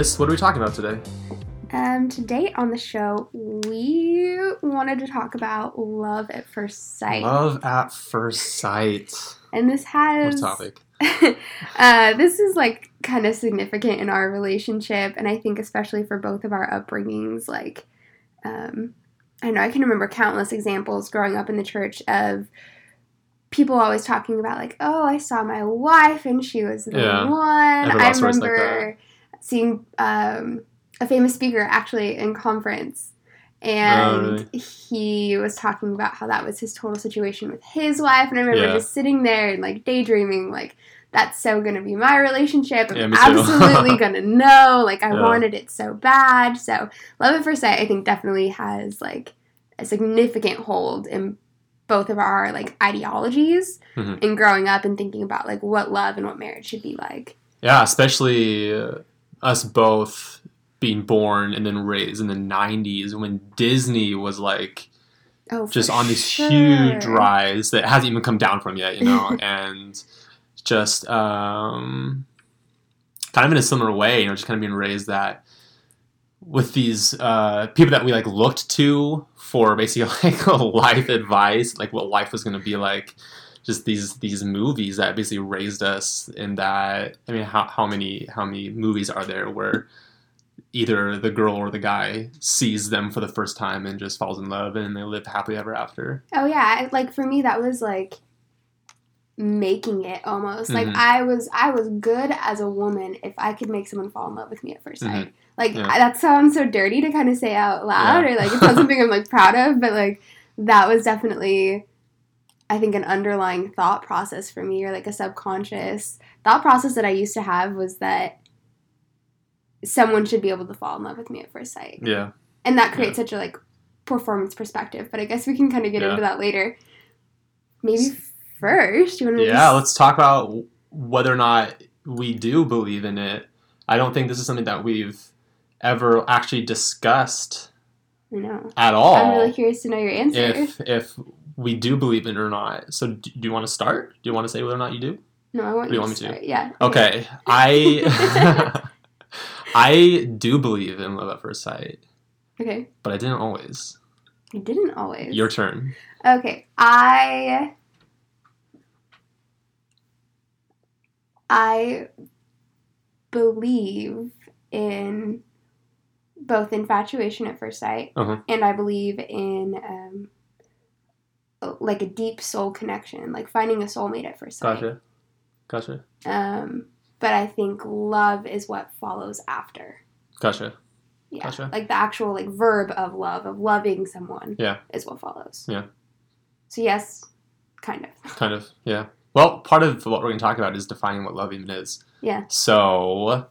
Liz, what are we talking about today? Um, today on the show, we wanted to talk about love at first sight. Love at first sight. And this has a topic. uh, this is like kind of significant in our relationship, and I think especially for both of our upbringings. Like, um, I know I can remember countless examples growing up in the church of people always talking about like, oh, I saw my wife and she was the Yeah. one. I all like remember seeing um, a famous speaker actually in conference. And Oh, really? he was talking about how that was his total situation with his wife. And I remember Yeah. just sitting there and like daydreaming, like, that's so gonna be my relationship. Yeah, I'm too. absolutely gonna know. Like, I Yeah. wanted it so bad. So, Love at First Sight, I think, definitely has like a significant hold in both of our like ideologies Mhm. in growing up and thinking about like what love and what marriage should be like. Yeah, especially uh, us both being born and then raised in the 90s when Disney was like Oh, just on this sure. huge rise that hasn't even come down from yet, you know, and just um, kind of in a similar way, you know, just kind of being raised that with these uh, people that we like looked to for basically like life advice, like what life was going to be like. Just these these movies that basically raised us in that. I mean, how, how many how many movies are there where either the girl or the guy sees them for the first time and just falls in love and they live happily ever after? Oh yeah, like for me that was like making it almost. Like Mhm. I was I was good as a woman if I could make someone fall in love with me at 1st sight. Like Yeah. I, that sounds so dirty to kind of say out loud Yeah. or like it's not something I'm like proud of, but like that was definitely I think an underlying thought process for me or like a subconscious thought process that I used to have was that someone should be able to fall in love with me at first sight Yeah. and that creates such a like performance perspective but i guess we can kind of get Yeah. into that later maybe first you want to Yeah, let's talk about whether or not we do believe in it. I don't think this is something that we've ever actually discussed i know at all. i'm really curious to know your answer if if we do believe in it or not. So do, do you want to start? Do you want to say whether or not you do? no i want do you want me to? yeah Okay. I I do believe in love at first sight, okay but I didn't always. you didn't always Your turn. okay i i believe in both infatuation at first sight Uh-huh. and i believe in um like a deep soul connection like finding a soulmate at first sight Gotcha. Gotcha. Um, but I think love is what follows after. Gotcha. Yeah. Gotcha. Like the actual like verb of love, of loving someone Yeah. is what follows. Yeah. So yes, kind of. Kind of. Yeah. Well, part of what we're going to talk about is defining what love even is. Yeah. So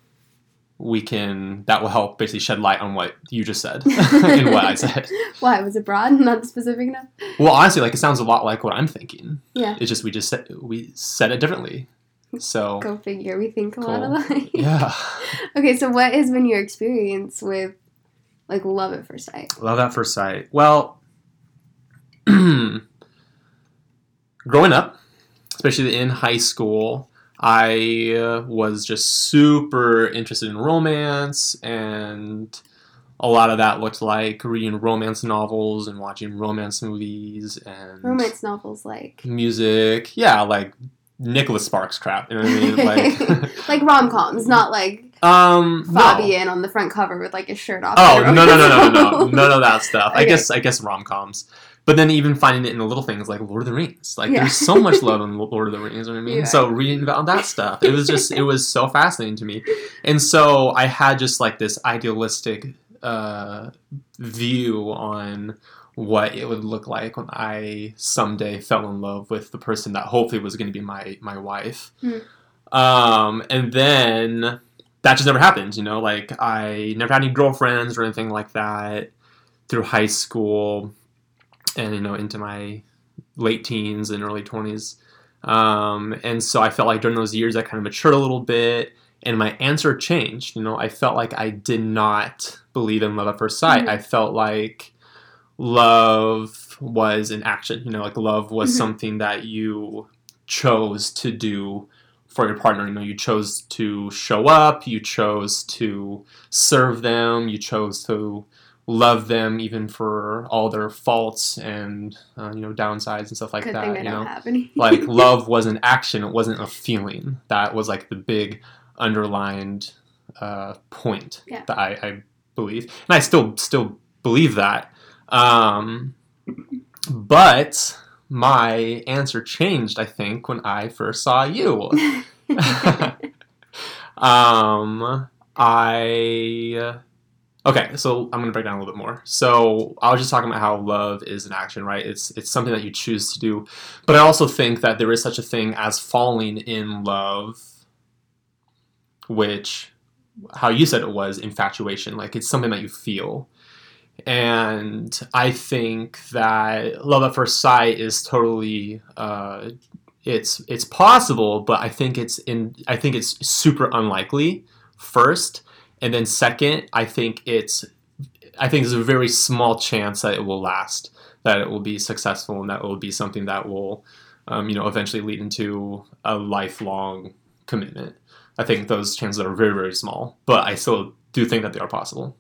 we can that will help basically shed light on what you just said and what I said. Why was it broad, and not specific enough? Well, honestly, like it sounds a lot like what I'm thinking. Yeah. It's just we just said we said it differently. So Go figure. We think a lot Cool. alike. yeah, okay, so what has been your experience with like love at first sight? love at first sight. Well, growing up, especially in high school, I uh, was just super interested in romance, and a lot of that looked like reading romance novels and watching romance movies and Romance novels like music. Yeah, like Nicholas Sparks crap. You know what I mean? Like, like rom coms, not like um, no. Fabio on the front cover with like his shirt off. Oh no no no no no no none of that stuff. I guess I guess rom coms, but then even finding it in the little things like Lord of the Rings. Like Yeah. there's so much love in Lord of the Rings. You know what I mean? Yeah. So reading about that stuff, it was just it was so fascinating to me, and so I had just like this idealistic uh, view on what it would look like when I someday fell in love with the person that hopefully was going to be my my wife. Hmm. Um, and then that just never happened, you know. Like I never had any girlfriends or anything like that through high school, and you know into my late teens and early twenties. Um, and so I felt like during those years I kind of matured a little bit, and my answer changed. You know, I felt like I did not believe in love at first sight. Mhm. I felt like love was an action. You know, like love was Mhm. something that you chose to do for your partner. You know, you chose to show up, you chose to serve them, you chose to love them even for all their faults and uh, you know downsides and stuff like Good that. you know, like love was an action; it wasn't a feeling. That was like the big underlined uh, point Yeah. that I, I believe, and I still still believe that. Um, but my answer changed, I think, when I first saw you. um, I. Okay, so I'm gonna break down a little bit more. So I was just talking about how love is an action, right? It's it's something that you choose to do, but I also think that there is such a thing as falling in love, which, how you said it was infatuation. Like it's something that you feel, and I think that love at first sight is totally. Uh, it's it's possible, but I think it's in. I think it's super unlikely. First, and then second, I think it's I think there's a very small chance that it will last, that it will be successful, and that it will be something that will, um, you know, eventually lead into a lifelong commitment. I think those chances are very very small, but I still do think that they are possible.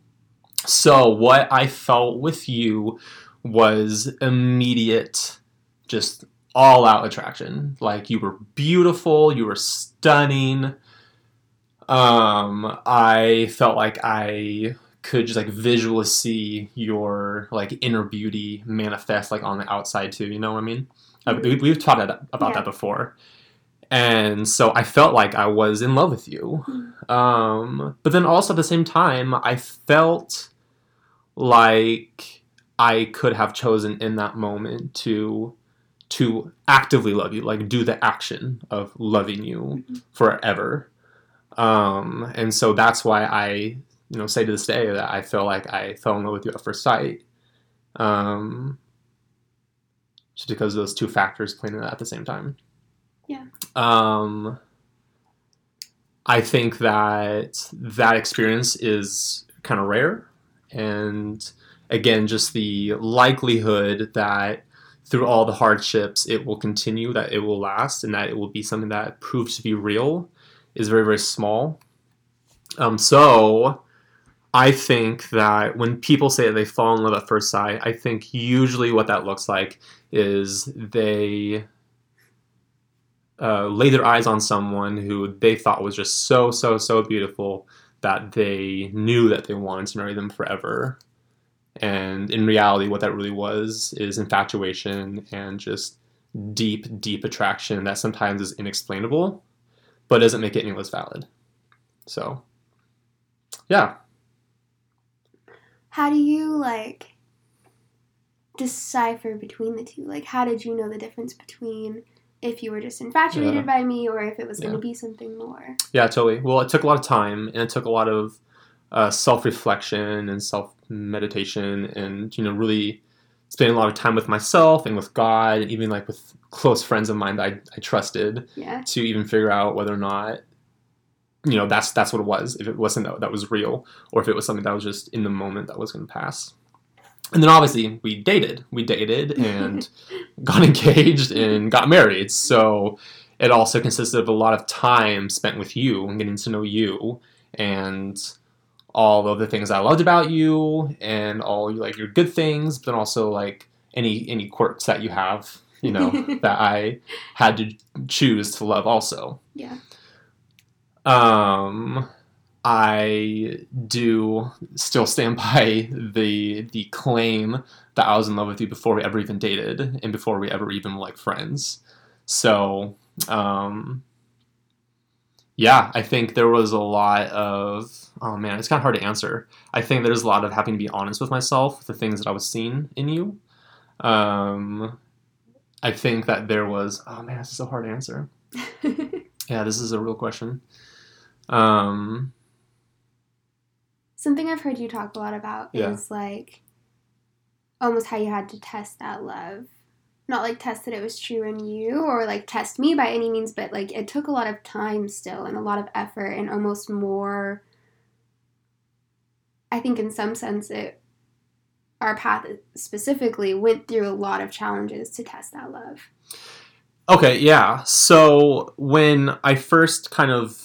So what I felt with you was immediate, just all out attraction. Like you were beautiful, you were stunning um i felt like i could just like visually see your like inner beauty manifest like on the outside too you know what i mean? Uh, we, we've talked about Yeah. that before. And so i felt like i was in love with you. Um but then also at the same time i felt like i could have chosen in that moment to to actively love you like do the action of loving you forever um, and so that's why I, you know, say to this day that I feel like I fell in love with you at first sight. Um, just because those two factors playing in at the same time. Yeah. Um, I think that that experience is kind of rare, and again, just the likelihood that through all the hardships, it will continue, that it will last, and that it will be something that proves to be real is very very small. Um, so I think that when people say that they fall in love at first sight, I think usually what that looks like is they uh, lay their eyes on someone who they thought was just so so so beautiful that they knew that they wanted to marry them forever. And in reality, what that really was is infatuation and just deep, deep attraction that sometimes is inexplainable but doesn't make it any less valid. So, yeah. How do you like decipher between the two? Like, how did you know the difference between if you were just infatuated Yeah. by me or if it was going to be something more? Yeah, totally. Well, it took a lot of time and it took a lot of uh, self reflection and self meditation and, you know, really spending a lot of time with myself and with God and even like with close friends of mine that I, I trusted Yeah. to even figure out whether or not you know that's that's what it was if it wasn't that, that was real or if it was something that was just in the moment that was going to pass and then obviously we dated we dated and got engaged and got married so it also consisted of a lot of time spent with you and getting to know you and all of the things I loved about you and all like your good things, but also like any any quirks that you have, you know, that I had to choose to love also. Yeah. Um I do still stand by the the claim that I was in love with you before we ever even dated and before we ever even were like friends. So, um yeah, I think there was a lot of oh man, it's kind of hard to answer. I think there's a lot of having to be honest with myself, with the things that I was seeing in you. Um, I think that there was oh man, this is so hard answer. Yeah, this is a real question. Um, Something I've heard you talk a lot about Yeah. is like almost how you had to test that love. Not like test that it was true in you or like test me by any means, but like it took a lot of time still and a lot of effort and almost more. I think in some sense it, our path specifically went through a lot of challenges to test that love. Okay, yeah. So when I first kind of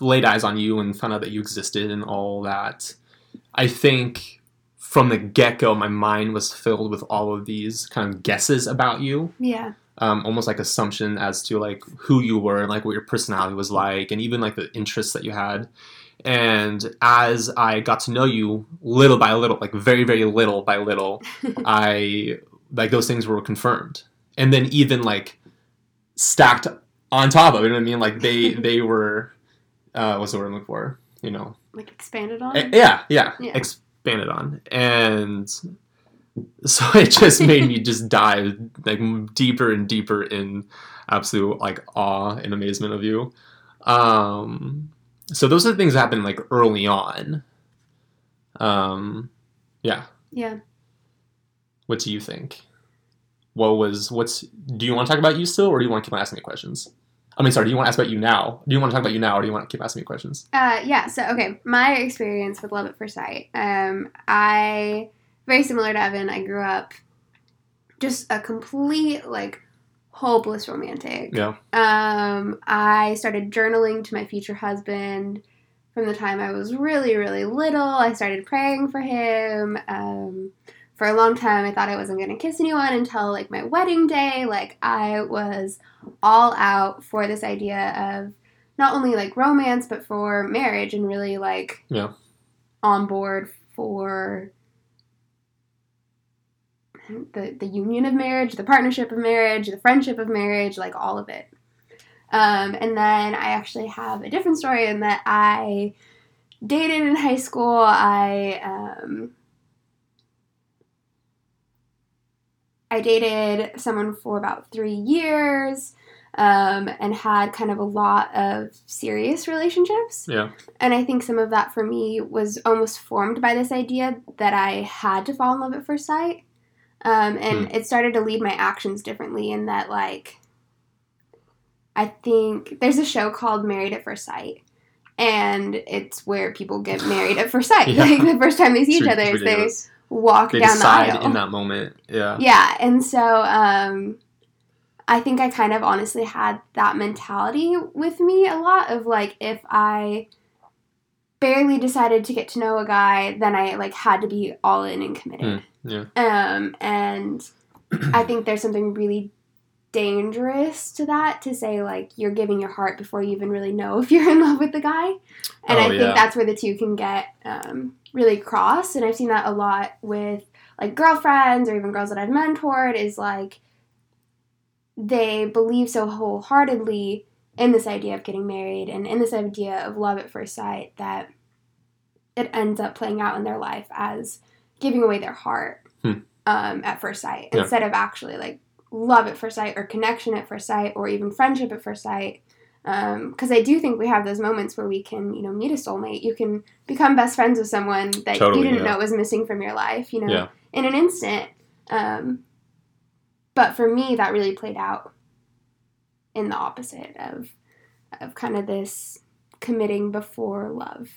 laid eyes on you and found out that you existed and all that, I think from the get go, my mind was filled with all of these kind of guesses about you. Yeah. Um, almost like assumption as to like who you were and like what your personality was like and even like the interests that you had and as i got to know you little by little like very very little by little i like those things were confirmed and then even like stacked on top of it you know what i mean like they they were uh what's the word i'm looking for you know Like expanded on. Eh, yeah, yeah, Yeah. expanded on, and so it just made me just dive like deeper and deeper in absolute like awe and amazement of you. Um, so those are the things that happen like early on. Um, yeah. yeah. What do you think? What was what's? Do you want to talk about you still, or do you want to keep on asking me questions? I mean, sorry. Do you want to ask about you now? Do you want to talk about you now, or do you want to keep asking me questions? Uh, yeah. So okay, my experience with love at first sight. Um, I very similar to Evan. I grew up just a complete like hopeless romantic. Yeah. Um, I started journaling to my future husband from the time I was really, really little. I started praying for him. Um, for a long time, I thought I wasn't going to kiss anyone until like my wedding day. Like, I was all out for this idea of not only like romance, but for marriage and really like Yeah. on board for the the union of marriage, the partnership of marriage, the friendship of marriage, like all of it. Um, and then I actually have a different story in that I dated in high school. I um, I dated someone for about three years um, and had kind of a lot of serious relationships. Yeah. And I think some of that for me was almost formed by this idea that I had to fall in love at first sight. Um, and it started to lead my actions differently in that, like, I think there's a show called Married at First Sight. And it's where people get married at first sight. Yeah. Like the first time they see It's each other is they walk They down the aisle. in that moment. Yeah. Yeah, and so um, I think I kind of honestly had that mentality with me a lot of like if I barely decided to get to know a guy, then I like had to be all in and committed. Yeah. Um, and I think there's something really dangerous to that to say like you're giving your heart before you even really know if you're in love with the guy. And Oh, I think yeah. that's where the two can get um, really crossed. And I've seen that a lot with like girlfriends or even girls that I've mentored is like they believe so wholeheartedly in this idea of getting married and in this idea of love at first sight that it ends up playing out in their life as giving away their heart Hmm. um, at first sight Yeah. instead of actually like love at first sight or connection at first sight or even friendship at first sight because I do think we have those moments where we can, you know, meet a soulmate. You can become best friends with someone that Totally, you didn't yeah. know was missing from your life, you know, Yeah. in an instant. Um, but for me, that really played out in the opposite of of kind of this committing before love.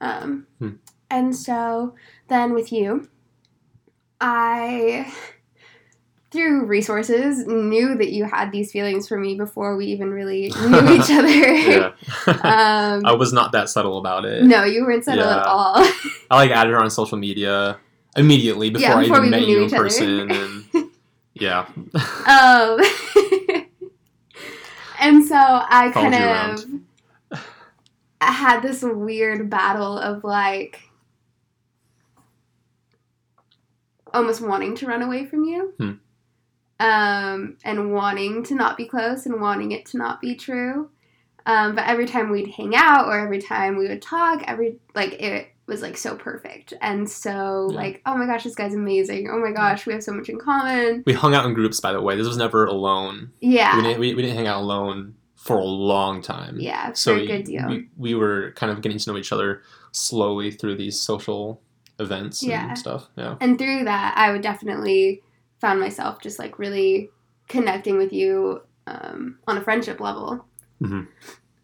Um, Hmm. And so then with you, I through resources knew that you had these feelings for me before we even really knew each other. yeah. um, I was not that subtle about it. no, you weren't subtle at all. I like added her on social media immediately before, Yeah, I even met you in person. And yeah, Um, and so I Followed kind of had this weird battle of like almost wanting to run away from you. Hmm. Um, and wanting to not be close and wanting it to not be true. Um, but every time we'd hang out or every time we would talk, every like it was like so perfect and so Yeah. like oh my gosh this guy's amazing oh my gosh we have so much in common we hung out in groups. By the way, this was never alone. yeah We didn't. We, we didn't hang out alone for a long time. Yeah, So for a good deal. We, we were kind of getting to know each other slowly through these social events Yeah. and stuff. Yeah. and through that, I would definitely found myself just like really connecting with you um, on a friendship level. Mhm.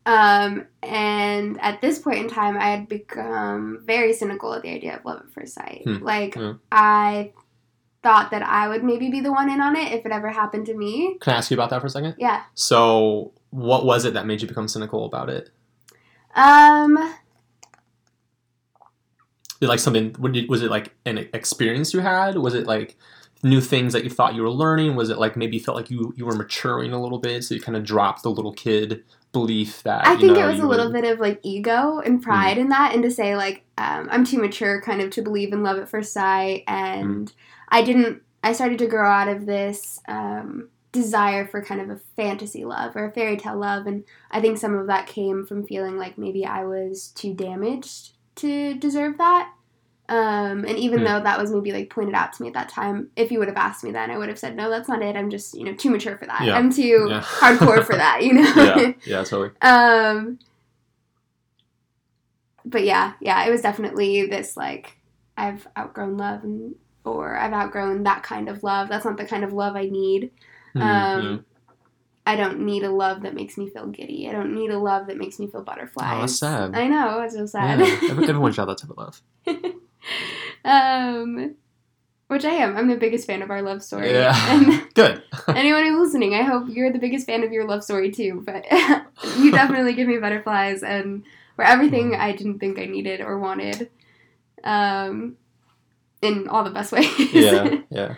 Um, and at this point in time, I had become very cynical at the idea of love at first sight. Hmm. Like Yeah. I thought that I would maybe be the one in on it if it ever happened to me. Can I ask you about that for a second? Yeah. So, what was it that made you become cynical about it? Um, Did like something? Was it like an experience you had? Was it like new things that you thought you were learning? Was it like maybe you felt like you you were maturing a little bit, so you kind of dropped the little kid belief that I think know, it was a little would- bit of like ego and pride in that, and to say like um, I'm too mature, kind of to believe in love at first sight, and I didn't. I started to grow out of this um, desire for kind of a fantasy love or a fairy tale love, and I think some of that came from feeling like maybe I was too damaged to deserve that. Um, and even Hmm. though that was maybe like pointed out to me at that time, if you would have asked me then, I would have said, no, that's not it. I'm just, you know, too mature for that. Yeah. I'm too Yeah. hardcore for that, you know? yeah, yeah, totally. Um, but yeah, yeah, it was definitely this like I've outgrown love, and, or I've outgrown that kind of love. That's not the kind of love I need. Mhm, Um, I don't need a love that makes me feel giddy. I don't need a love that makes me feel butterflies. Oh, that's sad. I know, it's so sad. yeah. Everyone should have that type of love. um, which I am. I'm the biggest fan of our love story. Yeah, And good. anyone who's listening, I hope you're the biggest fan of your love story too. But you definitely give me butterflies and were everything I didn't think I needed or wanted. Um, in all the best ways. yeah, yeah.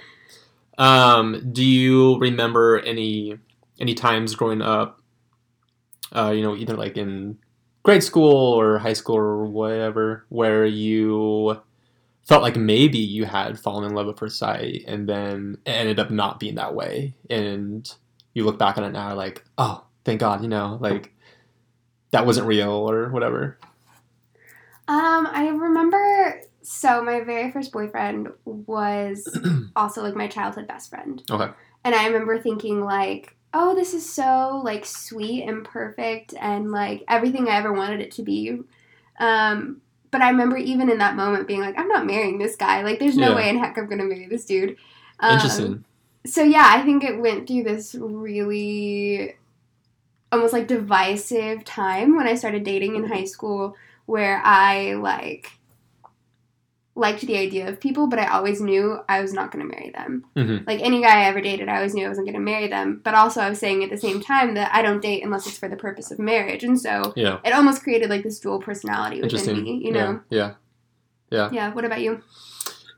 Um, do you remember any any times growing up? Uh, you know, either like in grade school or high school or whatever, where you felt like maybe you had fallen in love at first sight, and then it ended up not being that way, and you look back on it now, like, oh, thank God, you know, like that wasn't real or whatever. Um, I remember. So my very first boyfriend was also like my childhood best friend. Okay. And I remember thinking like, oh, this is so like sweet and perfect and like everything I ever wanted it to be. Um, but I remember even in that moment being like, I'm not marrying this guy. Like, there's no Yeah. way in heck I'm gonna marry this dude. Um, Interesting. so yeah, I think it went through this really almost like divisive time when I started dating in high school where I like liked the idea of people, but I always knew I was not going to marry them. hmm Like any guy I ever dated, I always knew I wasn't going to marry them, but also I was saying at the same time that I don't date unless it's for the purpose of marriage. And so Yeah. it almost created like this dual personality within me, you know. Yeah. Yeah. Yeah, what about you?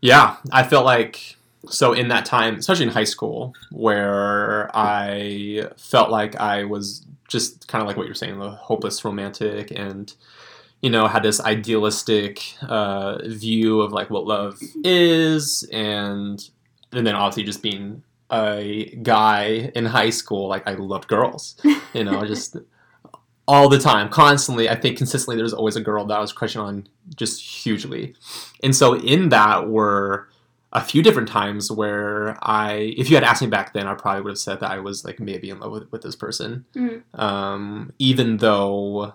Yeah, I felt like so in that time, especially in high school, where I felt like I was just kind of like what you're saying, the hopeless romantic, and you know had this idealistic uh, view of like what love is, and and then obviously just being a guy in high school, like I loved girls, you know, just all the time, constantly. I think consistently, there was always a girl that I was crushing on just hugely. And so in that were a few different times where I, if you had asked me back then, I probably would have said that I was like maybe in love with, with this person. Mhm. Um, even though,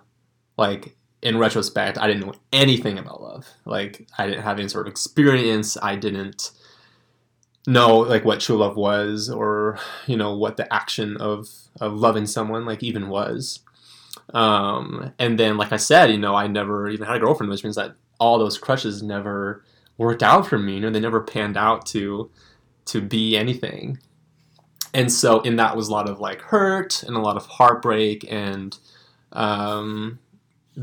like, in retrospect, I didn't know anything about love. Like, I didn't have any sort of experience. I didn't know like what true love was or you know what the action of of loving someone like even was um and then like i said you know i never even had a girlfriend which means that all those crushes never worked out for me you know they never panned out to to be anything and so in that was a lot of like hurt and a lot of heartbreak and um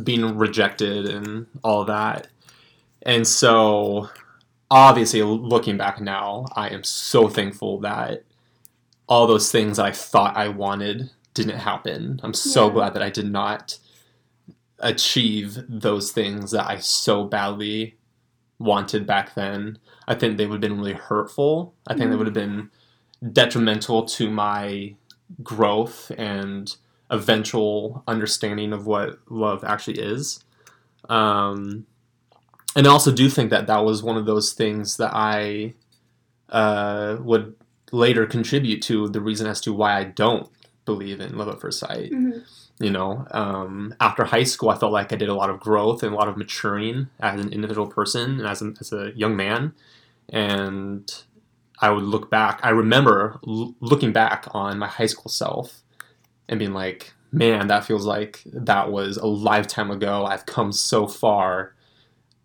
being rejected and all that and so obviously looking back now i am so thankful that all those things i thought i wanted didn't happen i'm so Yeah. glad that i did not achieve those things that i so badly wanted back then i think they would have been really hurtful i think they Mhm. would have been detrimental to my growth and eventual understanding of what love actually is um, and I also do think that that was one of those things that I uh, would later contribute to the reason as to why I don't believe in love at first sight. Mhm. You know, um, after high school, I felt like I did a lot of growth and a lot of maturing as an individual person and as a, as a young man. And I would look back. I remember l- looking back on my high school self and being like, man, that feels like that was a lifetime ago. I've come so far.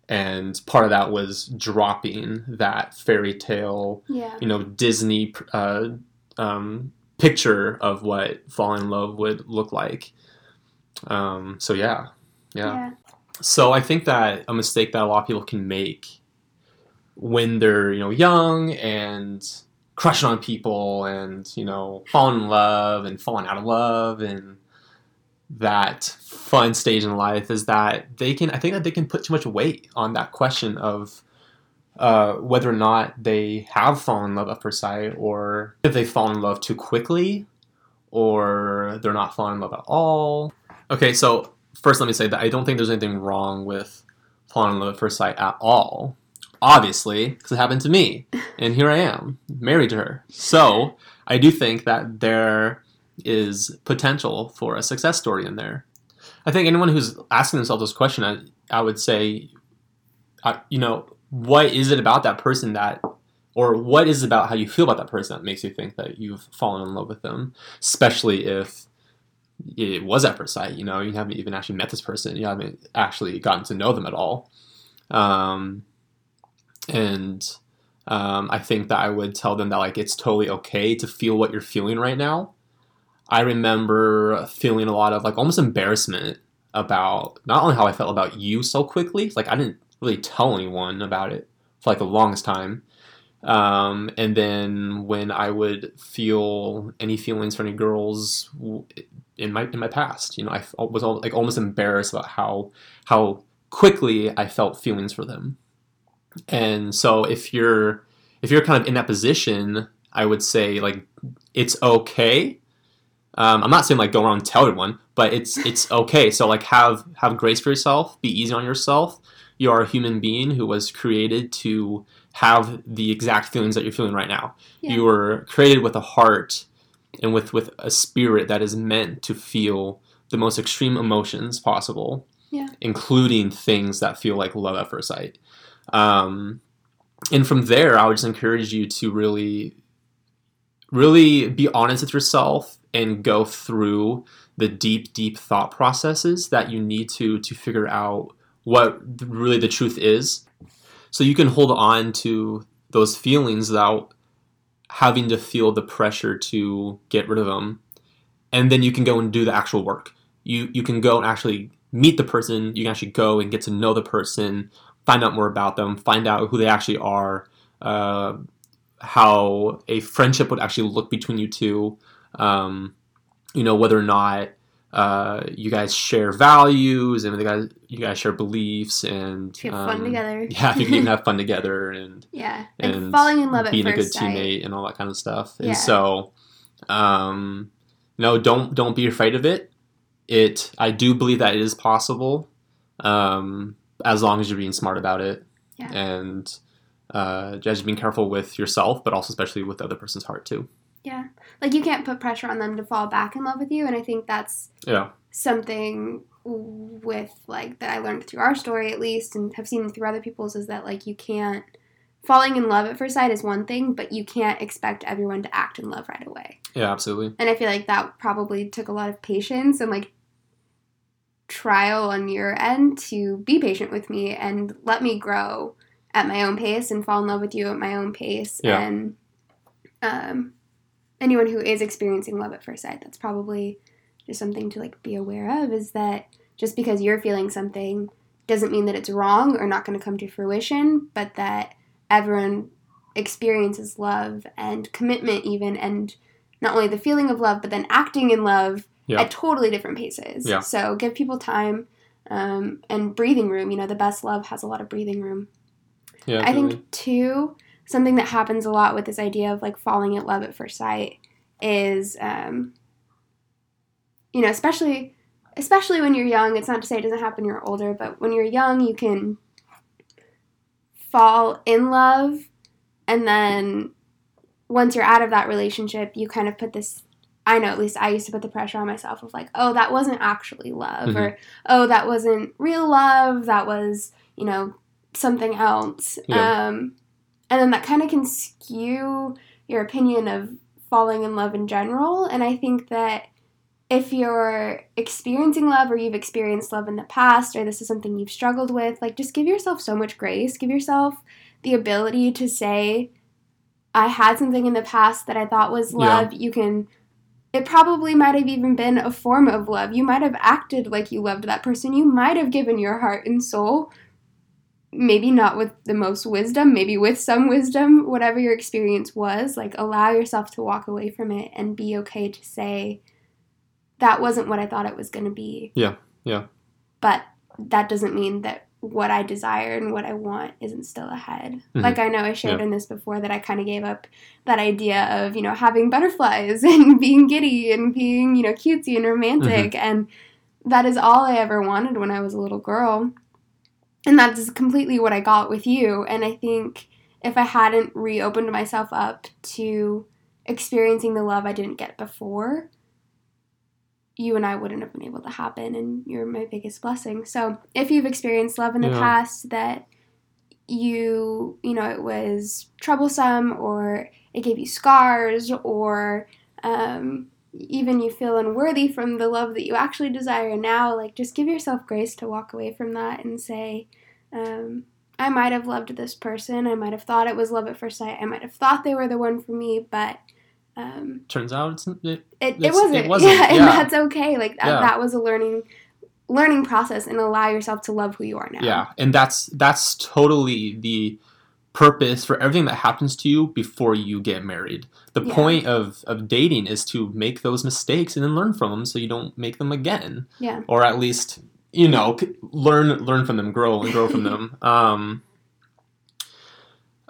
And part of that was dropping that fairy tale Yeah. you know disney uh, um, picture of what falling in love would look like. Um, so yeah. Yeah. So I think that a mistake that a lot of people can make when they're you know young and crushing on people and you know falling in love and falling out of love and that fun stage in life is that they can I think that they can put too much weight on that question of uh, whether or not they have fallen in love at first sight or if they fall in love too quickly or they're not falling in love at all. Okay, so first let me say that I don't think there's anything wrong with falling in love at first sight at all. Obviously, because it happened to me, and here I am, married to her. So I do think that there is potential for a success story in there. I think anyone who's asking themselves this question, I, I would say, uh, you know, what is it about that person that, or what is it about how you feel about that person that makes you think that you've fallen in love with them, especially if it was at first sight. You know, you haven't even actually met this person. You haven't actually gotten to know them at all. Um, and um, I think that I would tell them that like it's totally okay to feel what you're feeling right now. I remember feeling a lot of like almost embarrassment about not only how I felt about you so quickly, like I didn't really tell anyone about it for like the longest time. Um, and then when I would feel any feelings for any girls in my in my past, you know, I was all, like almost embarrassed about how how quickly I felt feelings for them. And so if you're if you're kind of in that position, I would say like it's okay. Um, I'm not saying like go around and tell everyone, but it's it's okay. So like have have grace for yourself, be easy on yourself. You are a human being who was created to have the exact feelings that you're feeling right now. Yeah. You were created with a heart and with with a spirit that is meant to feel the most extreme emotions possible, Yeah. including things that feel like love at first sight. Um, and from there, I would just encourage you to really, really be honest with yourself and go through the deep, deep thought processes that you need to to figure out what really the truth is, so you can hold on to those feelings without having to feel the pressure to get rid of them, and then you can go and do the actual work. You you can go and actually meet the person. You can actually go and get to know the person, find out more about them, find out who they actually are, uh, how a friendship would actually look between you two. Um, you know whether or not uh, you guys share values and you guys you guys share beliefs and To have fun um, together. Yeah, if you can even have fun together and Yeah. Like and falling in love at being a good sight. teammate and all that kind of stuff. Yeah. And so, um, no, don't don't be afraid of it. It I do believe that it is possible, um, as long as you're being smart about it Yeah. and uh, just being careful with yourself, but also especially with the other person's heart too. Yeah. Like you can't put pressure on them to fall back in love with you, and I think that's Yeah, something with like that I learned through our story at least, and have seen through other people's is that like you can't falling in love at first sight is one thing, but you can't expect everyone to act in love right away. yeah, absolutely. And I feel like that probably took a lot of patience and like trial on your end to be patient with me and let me grow at my own pace and fall in love with you at my own pace. Yeah. And um, anyone who is experiencing love at first sight, that's probably just something to like be aware of is that just because you're feeling something doesn't mean that it's wrong or not going to come to fruition, but that everyone experiences love and commitment even and not only the feeling of love but then acting in love Yeah. at totally different paces Yeah. so give people time um, and breathing room you know the best love has a lot of breathing room Yeah, i think too something that happens a lot with this idea of like falling in love at first sight is um, you know especially especially when you're young it's not to say it doesn't happen when you're older but when you're young you can fall in love and then once you're out of that relationship you kind of put this i know at least i used to put the pressure on myself of like oh that wasn't actually love or oh that wasn't real love that was you know something else Yeah. um, and then that kind of can skew your opinion of falling in love in general and i think that if you're experiencing love or you've experienced love in the past or this is something you've struggled with, like just give yourself so much grace. Give yourself the ability to say, I had something in the past that I thought was love. Yeah. You can it probably might have even been a form of love. You might have acted like you loved that person. You might have given your heart and soul. Maybe not with the most wisdom, maybe with some wisdom, whatever your experience was. Like, allow yourself to walk away from it and be okay to say, that wasn't what I thought it was going to be. Yeah, yeah. But that doesn't mean that what I desire and what I want isn't still ahead. Mm-hmm. Like I know I shared yeah. in this before that I kind of gave up that idea of, you know, having butterflies and being giddy and being, you know, cutesy and romantic. Mm-hmm. And that is all I ever wanted when I was a little girl. And that is completely what I got with you. And I think if I hadn't reopened myself up to experiencing the love I didn't get before, you and I wouldn't have been able to happen, and you're my biggest blessing. So, if you've experienced love in the yeah. past that you, you know, it was troublesome or it gave you scars or um, even you feel unworthy from the love that you actually desire now, like just give yourself grace to walk away from that and say, um, I might have loved this person. I might have thought it was love at first sight. I might have thought they were the one for me, but um, Turns out it's, it, it, it's, it, wasn't. it wasn't. Yeah, and yeah. that's okay. Like that, yeah. that was a learning learning process, and allow yourself to love who you are now. Yeah, and that's that's totally the purpose for everything that happens to you before you get married. The yeah. point of, of dating is to make those mistakes and then learn from them so you don't make them again. Yeah. Or at least, you know, learn learn from them, grow and grow from them. Um,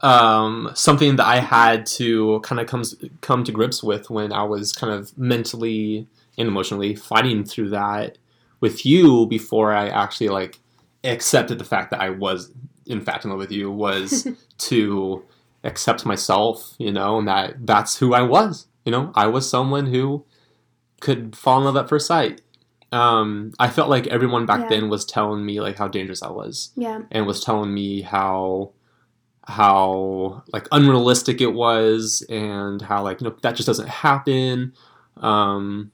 um, something that I had to kind of comes come to grips with when I was kind of mentally and emotionally fighting through that with you before I actually like accepted the fact that I was in fact in love with you was to accept myself, you know, and that that's who I was. You know, I was someone who could fall in love at first sight. Um, I felt like everyone back yeah. then was telling me like how dangerous I was. Yeah. And was telling me how how like unrealistic it was and how like you know that just doesn't happen. Um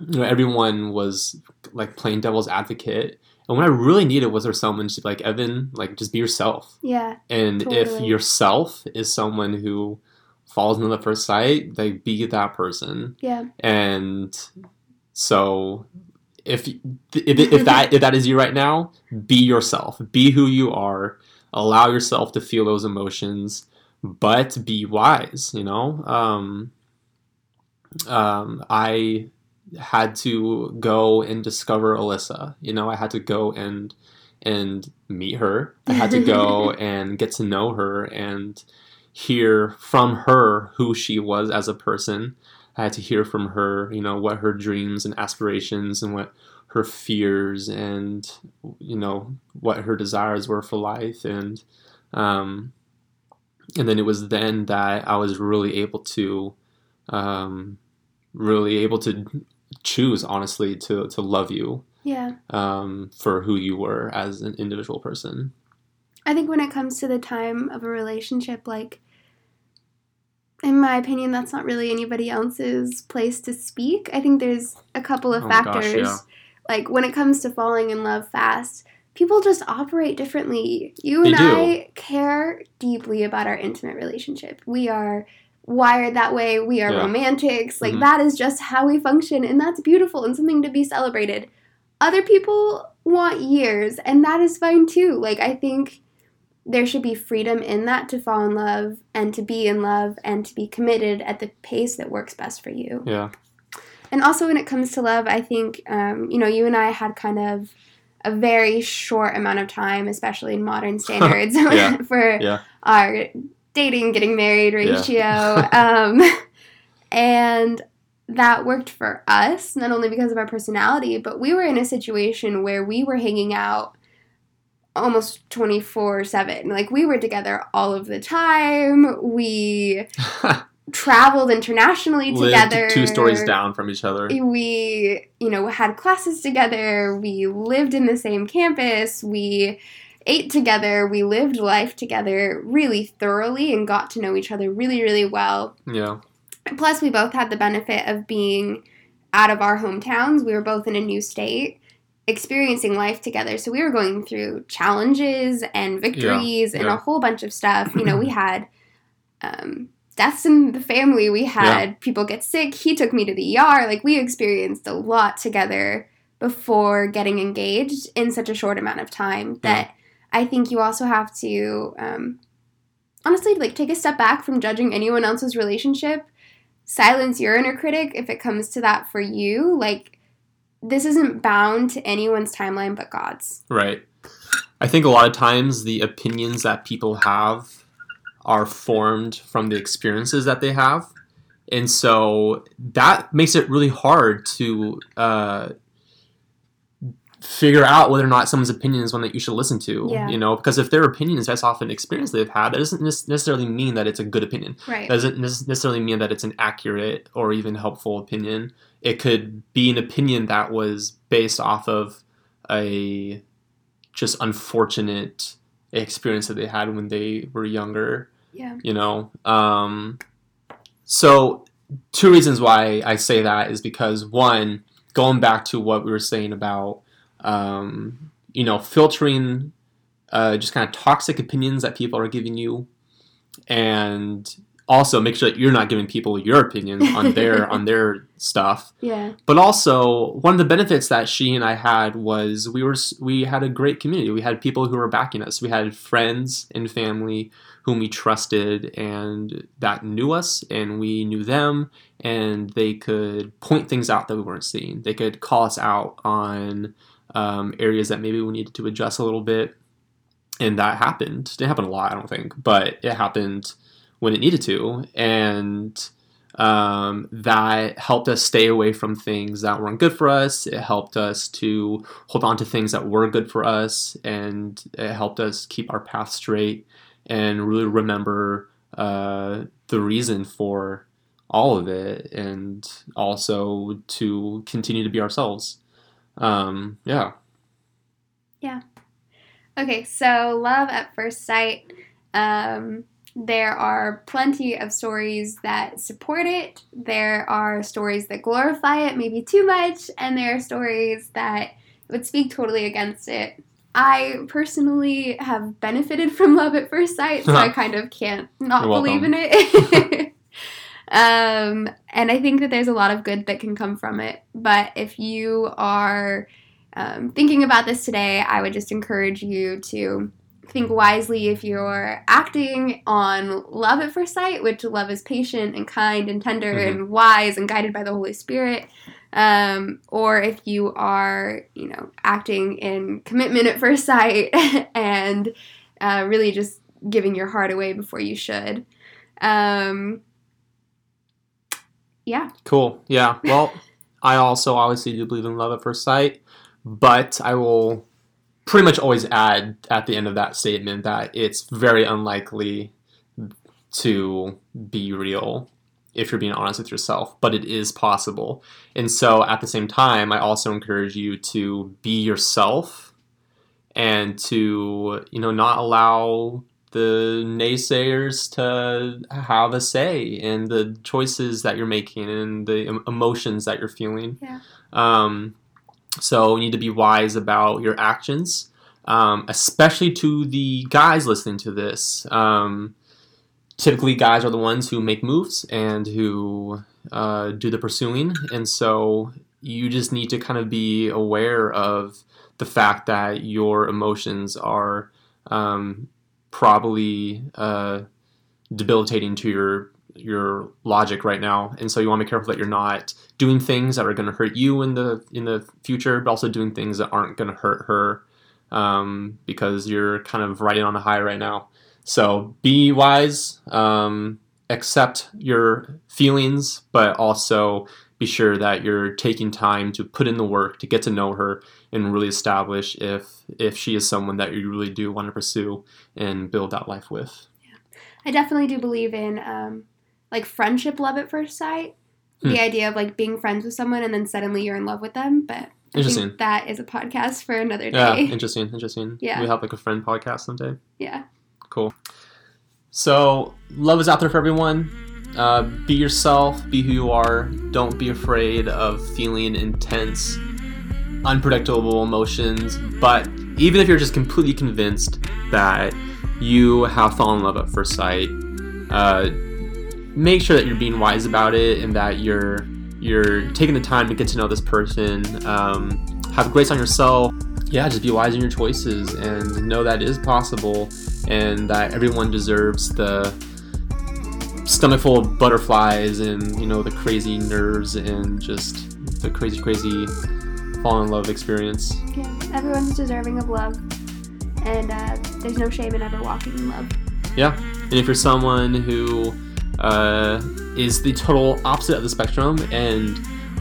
you know everyone was like playing devil's advocate. And what i really needed was there someone to be like evan like just be yourself. Yeah and totally. if yourself is someone who falls in the first sight like be that person. Yeah. And so if if, if that if that is you right now be yourself. Be who you are allow yourself to feel those emotions, but be wise, you know? Um, um, I had to go and discover Alyssa. You know, I had to go and and meet her. I had to go and get to know her and hear from her who she was as a person. I had to hear from her, you know, what her dreams and aspirations and what her fears and you know what her desires were for life. And um, and then it was then that I was really able to um, really able to choose honestly to to love you yeah. um, for who you were as an individual person. I think when it comes to the time of a relationship like in my opinion, that's not really anybody else's place to speak. I think there's a couple of oh factors. Gosh, yeah. Like when it comes to falling in love fast, people just operate differently. You and I care deeply about our intimate relationship. We are wired that way. We are yeah. romantics. Like mm-hmm. that is just how we function and that's beautiful and something to be celebrated. Other people want years and that is fine too. Like I think there should be freedom in that to fall in love and to be in love and to be committed at the pace that works best for you. Yeah. And also, when it comes to love, I think, um, you know, you and I had kind of a very short amount of time, especially in modern standards, yeah. for yeah. our dating, getting married ratio. Yeah. um, and that worked for us, not only because of our personality, but we were in a situation where we were hanging out almost 24 7 like we were together all of the time we traveled internationally Lived together. Two stories down from each other. We, you know, had classes together. We lived in the same campus. We ate together. We lived life together really thoroughly and got to know each other really, really well. Yeah. Plus, we both had the benefit of being out of our hometowns. We were both in a new state, experiencing life together. So we were going through challenges and victories and yeah. a whole bunch of stuff. You know, we had um, deaths in the family. We had people get sick. He took me to the ER. Like we experienced a lot together before getting engaged in such a short amount of time that I think you also have to um, honestly like take a step back from judging anyone else's relationship. Silence your inner critic if it comes to that for you. Like this isn't bound to anyone's timeline but God's. Right. I think a lot of times the opinions that people have are formed from the experiences that they have. And so that makes it really hard to uh, figure out whether or not someone's opinion is one that you should listen to. Yeah. You know, because if their opinion is based off an experience they've had, that doesn't necessarily mean that it's a good opinion. Right. doesn't necessarily mean that it's an accurate or even helpful opinion. It could be an opinion that was based off of a just unfortunate experience that they had when they were younger, Yeah. you know. Um, so, two reasons why I say that is because one, going back to what we were saying about, um, you know, filtering uh, just kind of toxic opinions that people are giving you, and also make sure that you're not giving people your opinion on their on their stuff. Yeah. But also, one of the benefits that she and I had was we were we had a great community. We had people who were backing us. We had friends and family whom we trusted and that knew us, and we knew them, and they could point things out that we weren't seeing. They could call us out on um, areas that maybe we needed to adjust a little bit, and that happened. It didn't happen a lot, I don't think, but it happened when it needed to, and um, that helped us stay away from things that weren't good for us. It helped us to hold on to things that were good for us, and it helped us keep our path straight and really remember uh, the reason for all of it, and also to continue to be ourselves. Um, yeah. Yeah. Okay, so love at first sight. Um, there are plenty of stories that support it. There are stories that glorify it, maybe too much, and there are stories that would speak totally against it. I personally have benefited from love at first sight, so I kind of can't not believe in it. um, and I think that there's a lot of good that can come from it. But if you are um, thinking about this today, I would just encourage you to think wisely if you're acting on love at first sight, which love is patient and kind and tender Mhm. and wise and guided by the Holy Spirit. Um, or if you are, you know, acting in commitment at first sight and uh, really just giving your heart away before you should. Um, yeah. Cool. Yeah. Well, I also obviously do believe in love at first sight, but I will pretty much always add at the end of that statement that it's very unlikely to be real if you're being honest with yourself, but it is possible. And so at the same time, I also encourage you to be yourself and to, you know, not allow the naysayers to have a say in the choices that you're making and the emotions that you're feeling. Yeah. Um, so you need to be wise about your actions, um, especially to the guys listening to this. Um, typically, guys are the ones who make moves and who uh, do the pursuing, and so you just need to kind of be aware of the fact that your emotions are um, probably uh, debilitating to your your logic right now, and so you want to be careful that you're not doing things that are going to hurt you in the in the future, but also doing things that aren't going to hurt her, um, because you're kind of riding on a high right now. So be wise, um, accept your feelings, but also be sure that you're taking time to put in the work to get to know her and really establish if if she is someone that you really do want to pursue and build that life with. I definitely do believe in um, like friendship love at first sight. Hmm. The idea of like being friends with someone and then suddenly you're in love with them. But Interesting. that is a podcast for another Yeah, day. interesting, interesting. Yeah. We have like a friend podcast someday. Yeah. Cool. So love is out there for everyone. uh, be yourself, be who you are. Don't be afraid of feeling intense, unpredictable emotions. But even if you're just completely convinced that you have fallen in love at first sight, uh, make sure that you're being wise about it and that you're you're taking the time to get to know this person. Um, have grace on yourself. Yeah, just be wise in your choices and know that it is possible and that everyone deserves the stomach full of butterflies and you know the crazy nerves and just the crazy crazy fall in love experience Yeah, everyone's deserving of love, and uh, there's no shame in ever walking in love. yeah and if you're someone who uh, is the total opposite of the spectrum and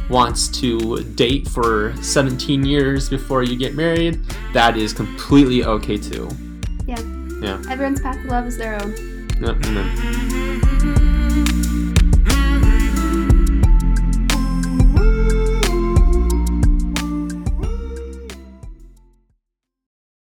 wants to date for 17 years before you get married that is completely okay too Yeah. Yeah. Everyone's path to love is their own. Yep, amen.